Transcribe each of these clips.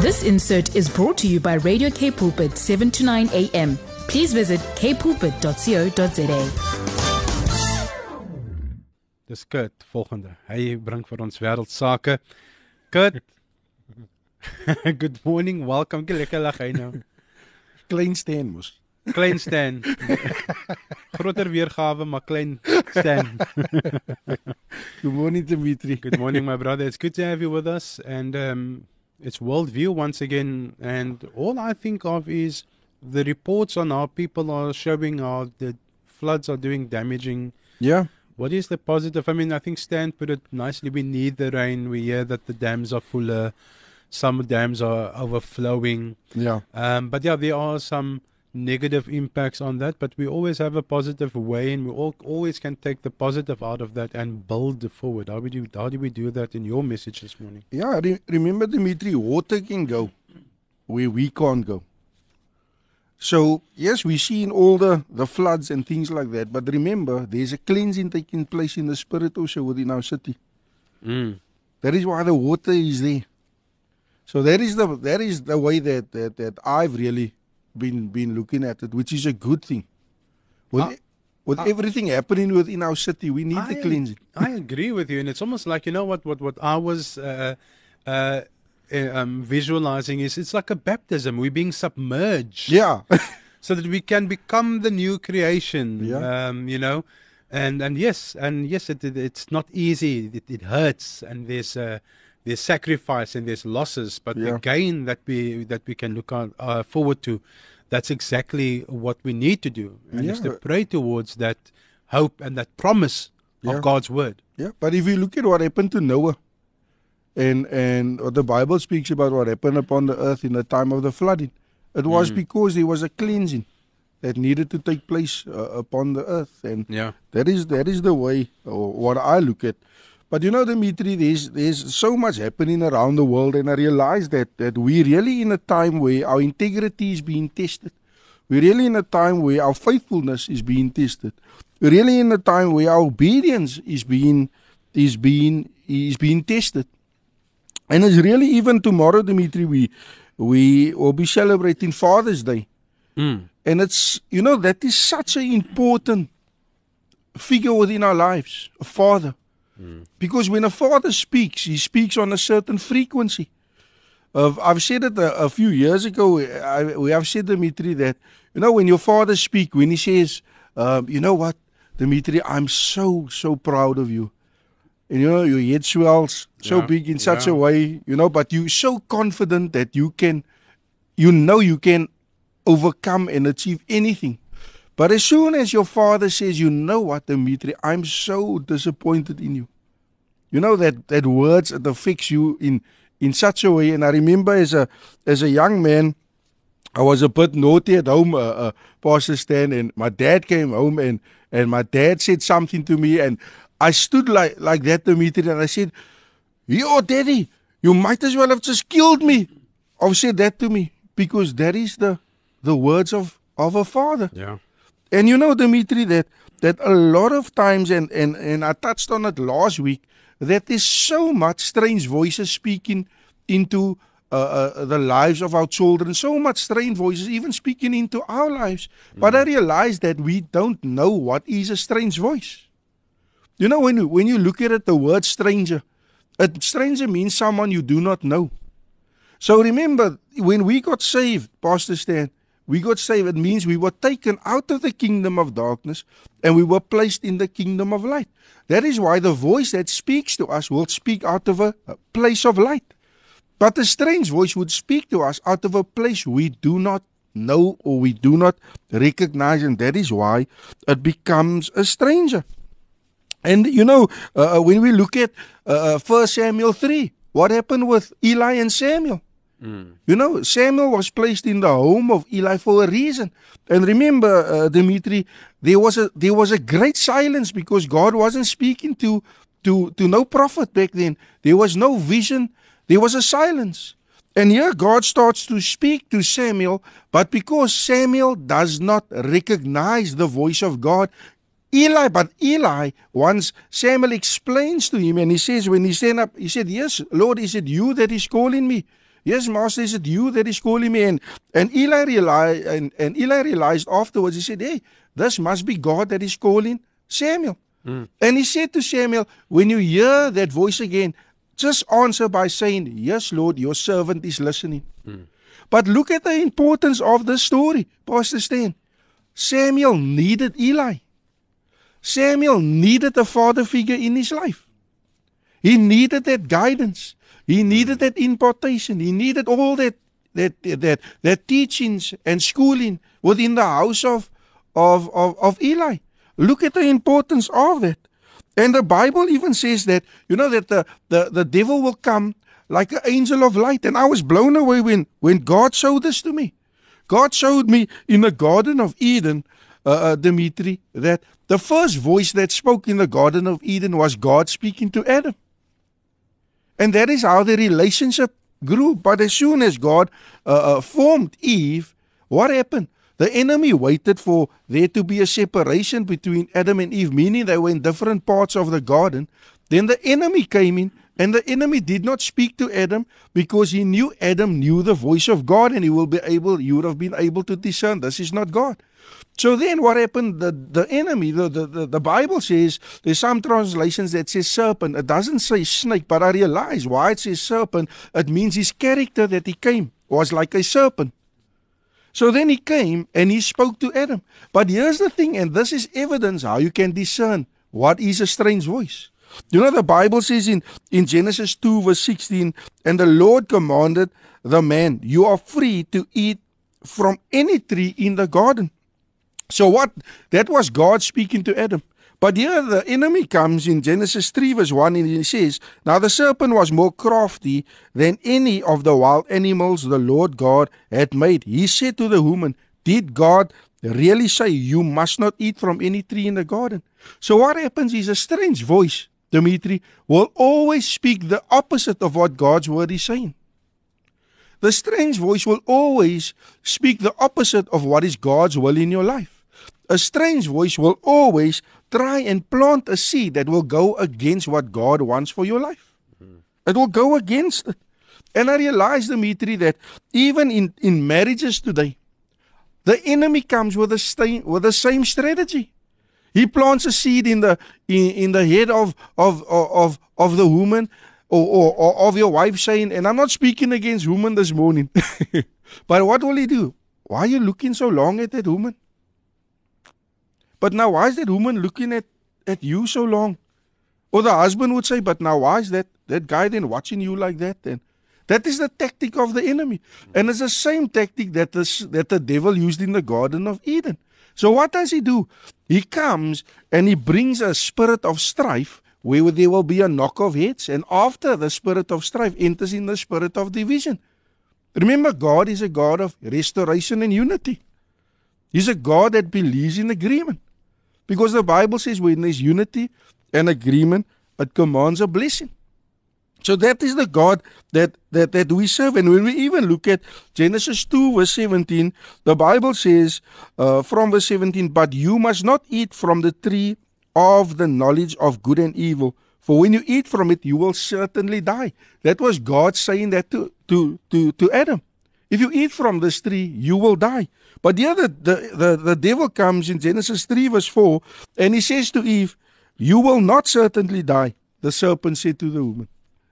This insert is brought to you by Radio K Pulpit 7 to 9 a.m. Please visit kpulpit.co.za. Dis Kurt volgende. Hy bring vir ons wêreld sake. Kurt. Good morning. Welcome. Lekker lag hy nou. klein steen mos. Klein Stan. Groter weergawe maar klein Stan. Good morning Dimitri. Good morning my brother. It's good to have you with us and um it's worldview once again and all I think of is the reports on how people are showing how the floods are doing damaging Yeah. What is the positive? I mean, I think Stan put it nicely. We need the rain. We hear that the dams are fuller. Some dams are overflowing. Yeah. Um, but yeah, there are some negative impacts on that. But we always have a positive way, and we all, always can take the positive out of that and build forward. How, would you, how do we do that in your message this morning? Yeah, re- remember Dimitri, water can go where we can't go. So, yes, we see in all the, the floods and things like that, but remember, there's a cleansing taking place in the spirit also within our city. Mm. That is why the water is there. So that is the that is the way that that, that I've really been been looking at it, which is a good thing. With Ah, with ah. everything happening within our city, we need the I- cleansing. I agree with you, and it's almost like you know what what what I was uh, uh, uh, um, visualizing is it's like a baptism. We're being submerged, Yeah. so that we can become the new creation. Yeah. Um, you know, and and yes, and yes, it, it it's not easy. It, it hurts, and there's uh, there's sacrifice and there's losses, but the gain that we that we can look on, uh, forward to. That's exactly what we need to do, and it's to pray towards that hope and that promise Yeah. of God's word. Yeah, but if you look at what happened to Noah, and and what the Bible speaks about what happened upon the earth in the time of the flooding, it was because there was a cleansing that needed to take place uh, upon the earth, and Yeah. that is that is the way or what I look at. But you know, Dimitri, there's there's so much happening around the world, and I realize that that we're really in a time where our integrity is being tested. We're really in a time where our faithfulness is being tested. We're really in a time where our obedience is being is being is being tested. And it's really even tomorrow, Dimitri, we we will be celebrating Father's Day. Mm. And it's you know that is such an important figure within our lives, a father. Because when a father speaks, he speaks on a certain frequency. Uh, I've said it a, a few years ago. I, we have said, Dimitri, that you know when your father speaks, when he says, um, "You know what, Dimitri, I'm so so proud of you," and you know your head swells so Yeah, big in such a way, you know, but you're so confident that you can, you know, you can overcome and achieve anything. But as soon as your father says, you know what, Dimitri, I'm so disappointed in you. You know that that words affects you in in such a way. And I remember as a as a young man, I was a bit naughty at home, uh, uh, Pastor Stan, and my dad came home and and my dad said something to me, and I stood like like that, Dimitri, and I said, "Yo, daddy, you might as well have just killed me." I've said that to me because that is the the words of of a father. Yeah. And you know, Dimitri, that that a lot of times, and and and I touched on it last week, that there's so much strange voices speaking into uh, uh, the lives of our children, so much strange voices even speaking into our lives. But I realize that we don't know what is a strange voice. You know, when you, when you look at it, the word stranger, a stranger means someone you do not know. So remember, when we got saved, Pastor Stan, we got saved, it means we were taken out of the kingdom of darkness and we were placed in the kingdom of light. That is why the voice that speaks to us will speak out of a, place of light. But a strange voice would speak to us out of a place we do not know or we do not recognize, and that is why it becomes a stranger. And you know, uh, when we look at uh, 1 Samuel 3, what happened with Eli and Samuel? You know, Samuel was placed in the home of Eli for a reason. And remember, uh, Dimitri, there was a there was a great silence because God wasn't speaking to to to no prophet back then. There was no vision. There was a silence. And here God starts to speak to Samuel, but because Samuel does not recognize the voice of God, Eli, but Eli, once Samuel explains to him, and he says, when he stand up, he said, Yes, Lord, is it you that is calling me? Yes, master, is it you that is calling me? And and Eli realized and, and Eli realized afterwards, he said, Hey, this must be God that is calling Samuel. Mm. And he said to Samuel, When you hear that voice again, just answer by saying, Yes, Lord, your servant is listening. Mm. But look at the importance of the story, Pastor Stan. Samuel needed Eli. Samuel needed a father figure in his life. He needed that guidance. He needed that impartation. He needed all that that that that teachings and schooling within the house of of of, of Eli. Look at the importance of that. And the Bible even says that, you know, that the, the, the devil will come like an angel of light. And I was blown away when, when God showed this to me. God showed me in the Garden of Eden, uh, uh, Dimitri, that the first voice that spoke in the Garden of Eden was God speaking to Adam. And that is how the relationship grew. But as soon as God uh, uh, formed Eve, what happened? The enemy waited for there to be a separation between Adam and Eve, meaning they were in different parts of the garden. Then the enemy came in, and the enemy did not speak to Adam because he knew Adam knew the voice of God, and he will be able, you would have been able to discern this is not God. So then what happened? The, the enemy, the, the, the, Bible says, there's some translations that says serpent. It doesn't say snake, but I realize why it says serpent. It means his character that he came was like a serpent. So then he came and he spoke to Adam. But here's the thing, and this is evidence how you can discern what is a strange voice. You know, the Bible says in, in Genesis 2, verse 16, and the Lord commanded the man, You are free to eat from any tree in the garden. So, what? That was God speaking to Adam. But here the enemy comes in Genesis 3, verse 1, and he says, Now the serpent was more crafty than any of the wild animals the Lord God had made. He said to the woman, Did God really say you must not eat from any tree in the garden? So what happens is a strange voice, Dimitri, will always speak the opposite of what God's word is saying. The strange voice will always speak the opposite of what is God's will in your life. A strange voice will always try and plant a seed that will go against what God wants for your life. It will go against it. And I realized, Dimitri, that even in, in marriages today, the enemy comes with the, same, with the same strategy. He plants a seed in the in, in the head of of of of the woman or, or, or of your wife saying, and I'm not speaking against women this morning, but what will he do? Why are you looking so long at that woman? But now, why is that woman looking at, at you so long? Or the husband would say, But now, why is that, that guy then watching you like that then? That is the tactic of the enemy. And it's the same tactic that the, that the devil used in the Garden of Eden. So, what does he do? He comes and he brings a spirit of strife where there will be a knock of heads. And after the spirit of strife enters in the spirit of division. Remember, God is a God of restoration and unity. He's a God that believes in agreement. Because the Bible says when there's unity and agreement, it commands a blessing. So that is the God that, that, that we serve. And when we even look at Genesis 2, verse 17, the Bible says uh, from verse 17, But you must not eat from the tree of the knowledge of good and evil, for when you eat from it, you will certainly die. That was God saying that to, to, to, to Adam. If you eat from this tree, you will die. But here the, the, the, the devil comes in Genesis 3, verse 4, and he says to Eve, You will not certainly die, the serpent said to the woman.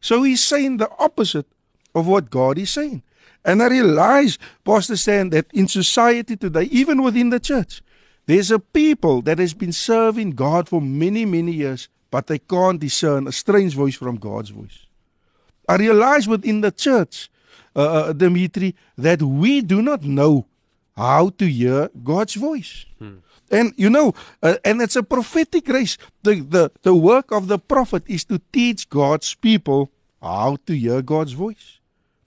So he's saying the opposite of what God is saying. And I realize, Pastor Stan, that in society today, even within the church, there's a people that has been serving God for many, many years, but they can't discern a strange voice from God's voice. I realize within the church, uh, uh Dimitri, that we do not know how to hear God's voice. Hmm. And you know, uh, and it's a prophetic grace. The, the, the work of the prophet is to teach God's people how to hear God's voice.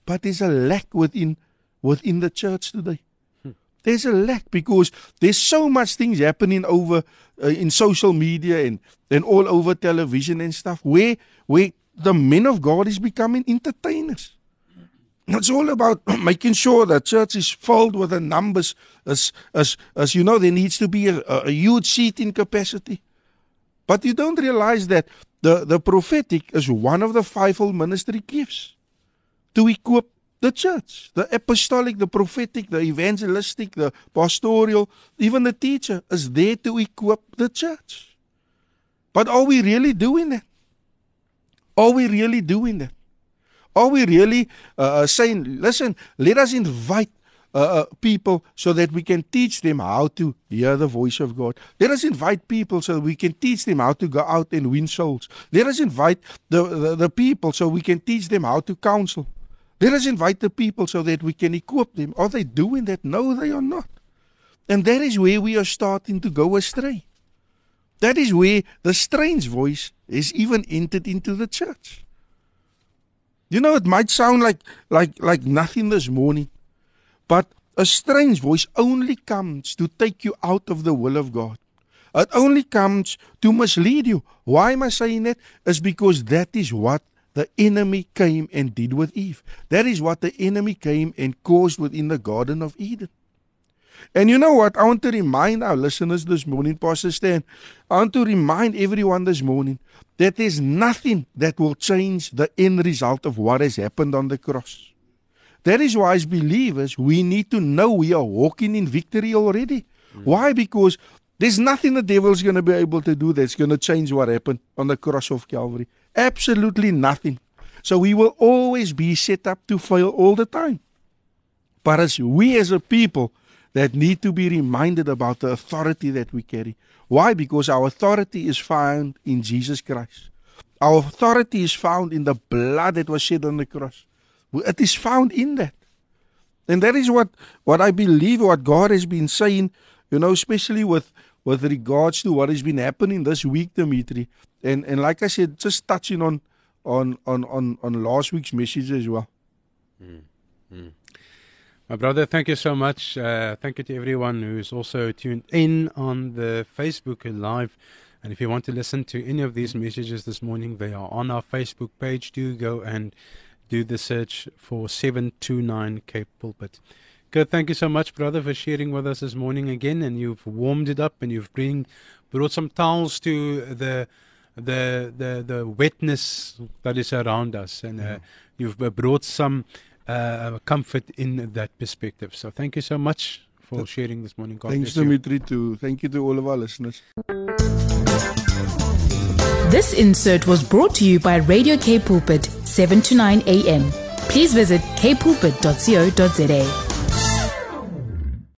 But there's a lack within within the church today. Hmm. There's a lack because there's so much things happening over uh, in social media and, and all over television and stuff where where the men of God is becoming entertainers. It's all about making sure that church is filled with the numbers. As, as, as you know, there needs to be a, a huge seating capacity. But you don't realize that the, the prophetic is one of the fivefold ministry gifts to equip The church, the apostolic, the prophetic, the evangelistic, the pastoral, even the teacher is there to equip the church. But are we really doing that? Are we really doing that? Are we really uh, saying, listen, let us invite uh, uh, people so that we can teach them how to hear the voice of God. Let us invite people so we can teach them how to go out and win souls. Let us invite the, the, the people so we can teach them how to counsel. Let us invite the people so that we can equip them. Are they doing that? No, they are not. And that is where we are starting to go astray. That is where the strange voice is even entered into the church. You know, it might sound like like like nothing this morning, but a strange voice only comes to take you out of the will of God. It only comes to mislead you. Why am I saying that? Is because that is what the enemy came and did with Eve. That is what the enemy came and caused within the Garden of Eden. And you know what? I want to remind our listeners this morning, Pastor Stan, I want to remind everyone this morning that there's nothing that will change the end result of what has happened on the cross. That is why, as believers, we need to know we are walking in victory already. Mm. Why? Because there's nothing the devil's going to be able to do that's going to change what happened on the cross of Calvary. Absolutely nothing. So we will always be set up to fail all the time. But as we as a people that need to be reminded about the authority that we carry. Why? Because our authority is found in Jesus Christ. Our authority is found in the blood that was shed on the cross. It is found in that. And that is what, what I believe, what God has been saying, you know, especially with, with regards to what has been happening this week, Dimitri. And and like I said, just touching on on on on, on last week's message as well. Mm, mm. My brother, thank you so much. Uh, thank you to everyone who's also tuned in on the Facebook Live. And if you want to listen to any of these messages this morning, they are on our Facebook page. Do go and do the search for 729 Cape Pulpit. Good. Thank you so much, brother, for sharing with us this morning again. And you've warmed it up and you've bring, brought some towels to the the the the wetness that is around us, and uh, you've brought some uh, comfort in that perspective. So thank you so much for sharing this morning. God Thanks, Dimitri. Too. Thank you to all of our listeners. This insert was brought to you by Radio K Pulpit, 7 to 9 a.m. Please visit kpulpit.co.za.